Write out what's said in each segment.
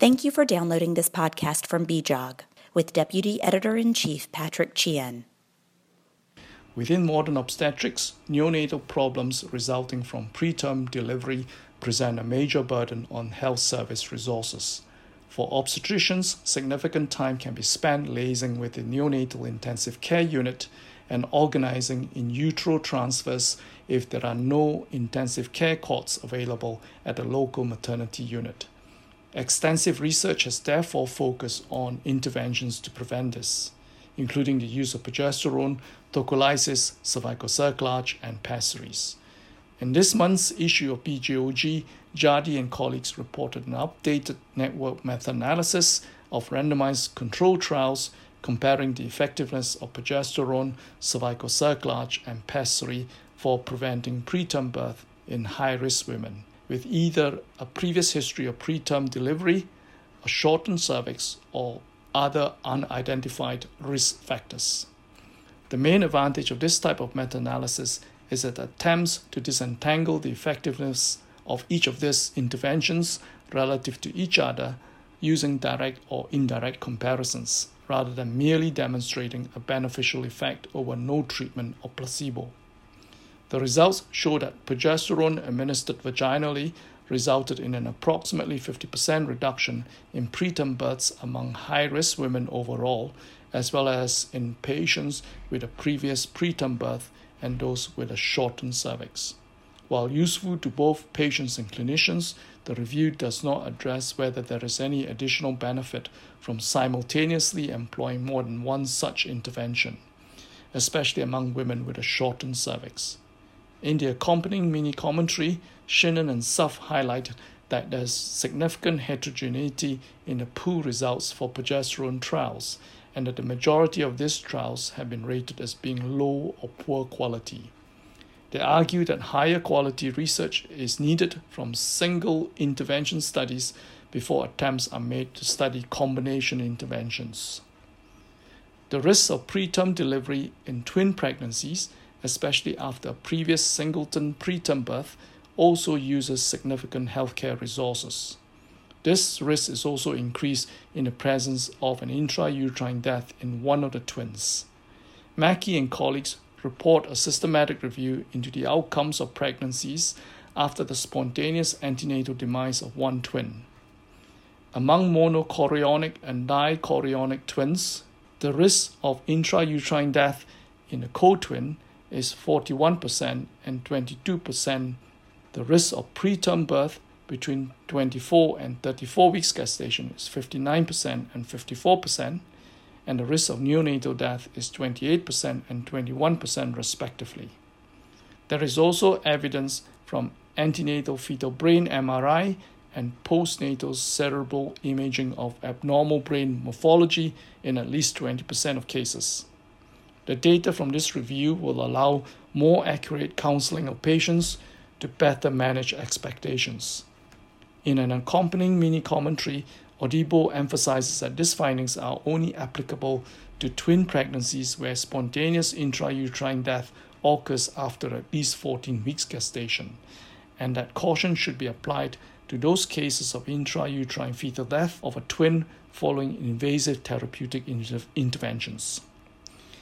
Thank you for downloading this podcast from BJOG with Deputy Editor in Chief Patrick Chien. Within modern obstetrics, neonatal problems resulting from preterm delivery present a major burden on health service resources. For obstetricians, significant time can be spent liaising with the neonatal intensive care unit and organizing in utero transfers if there are no intensive care cots available at the local maternity unit. Extensive research has therefore focused on interventions to prevent this, including the use of progesterone, tocolysis, cervical cerclage, and pessaries. In this month's issue of BJOG, Jarde and colleagues reported an updated network meta-analysis of randomized control trials comparing the effectiveness of progesterone, cervical cerclage, and pessary for preventing preterm birth in high-risk women with either a previous history of preterm delivery, a shortened cervix, or other unidentified risk factors. The main advantage of this type of meta analysis is that it attempts to disentangle the effectiveness of each of these interventions relative to each other using direct or indirect comparisons rather than merely demonstrating a beneficial effect over no treatment or placebo. The results show that progesterone administered vaginally resulted in an approximately 50% reduction in preterm births among high risk women overall, as well as in patients with a previous preterm birth and those with a shortened cervix. While useful to both patients and clinicians, the review does not address whether there is any additional benefit from simultaneously employing more than one such intervention, especially among women with a shortened cervix. In the accompanying mini commentary, Shennan and Suff highlight that there's significant heterogeneity in the pool results for progesterone trials, and that the majority of these trials have been rated as being low or poor quality. They argue that higher quality research is needed from single intervention studies before attempts are made to study combination interventions. The risks of preterm delivery in twin pregnancies especially after a previous singleton preterm birth, also uses significant healthcare resources. This risk is also increased in the presence of an intrauterine death in one of the twins. Mackie and colleagues report a systematic review into the outcomes of pregnancies after the spontaneous antenatal demise of one twin. Among monochorionic and dichorionic twins, the risk of intrauterine death in a co-twin is 41% and 22%. The risk of preterm birth between 24 and 34 weeks gestation is 59% and 54%, and the risk of neonatal death is 28% and 21% respectively. There is also evidence from antenatal fetal brain MRI and postnatal cerebral imaging of abnormal brain morphology in at least 20% of cases. The data from this review will allow more accurate counseling of patients to better manage expectations. In an accompanying mini commentary, Odibo emphasizes that these findings are only applicable to twin pregnancies where spontaneous intrauterine death occurs after at least 14 weeks gestation, and that caution should be applied to those cases of intrauterine fetal death of a twin following invasive therapeutic inter- interventions.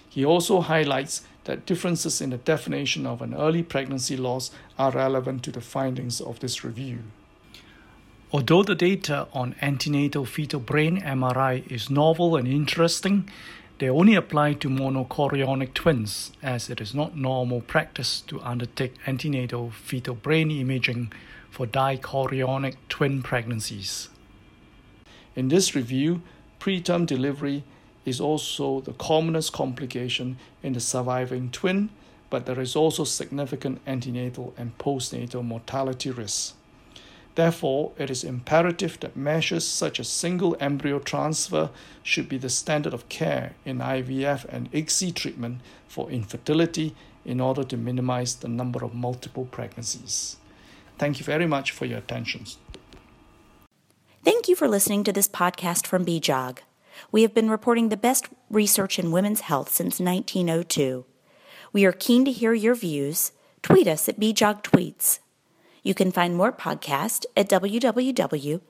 He also highlights that differences in the definition of an early pregnancy loss are relevant to the findings of this review. Although the data on antenatal fetal brain MRI is novel and interesting, they only apply to monochorionic twins, as it is not normal practice to undertake antenatal fetal brain imaging for dichorionic twin pregnancies. In this review, preterm delivery is also the commonest complication in the surviving twin, but there is also significant antenatal and postnatal mortality risk. Therefore, it is imperative that measures such as single embryo transfer should be the standard of care in IVF and ICSI treatment for infertility in order to minimize the number of multiple pregnancies. Thank you very much for your attention. Thank you for listening to this podcast from BJOG. We have been reporting the best research in women's health since 1902. We are keen to hear your views. Tweet us at BJOG Tweets. You can find more podcasts at www.bjog.org.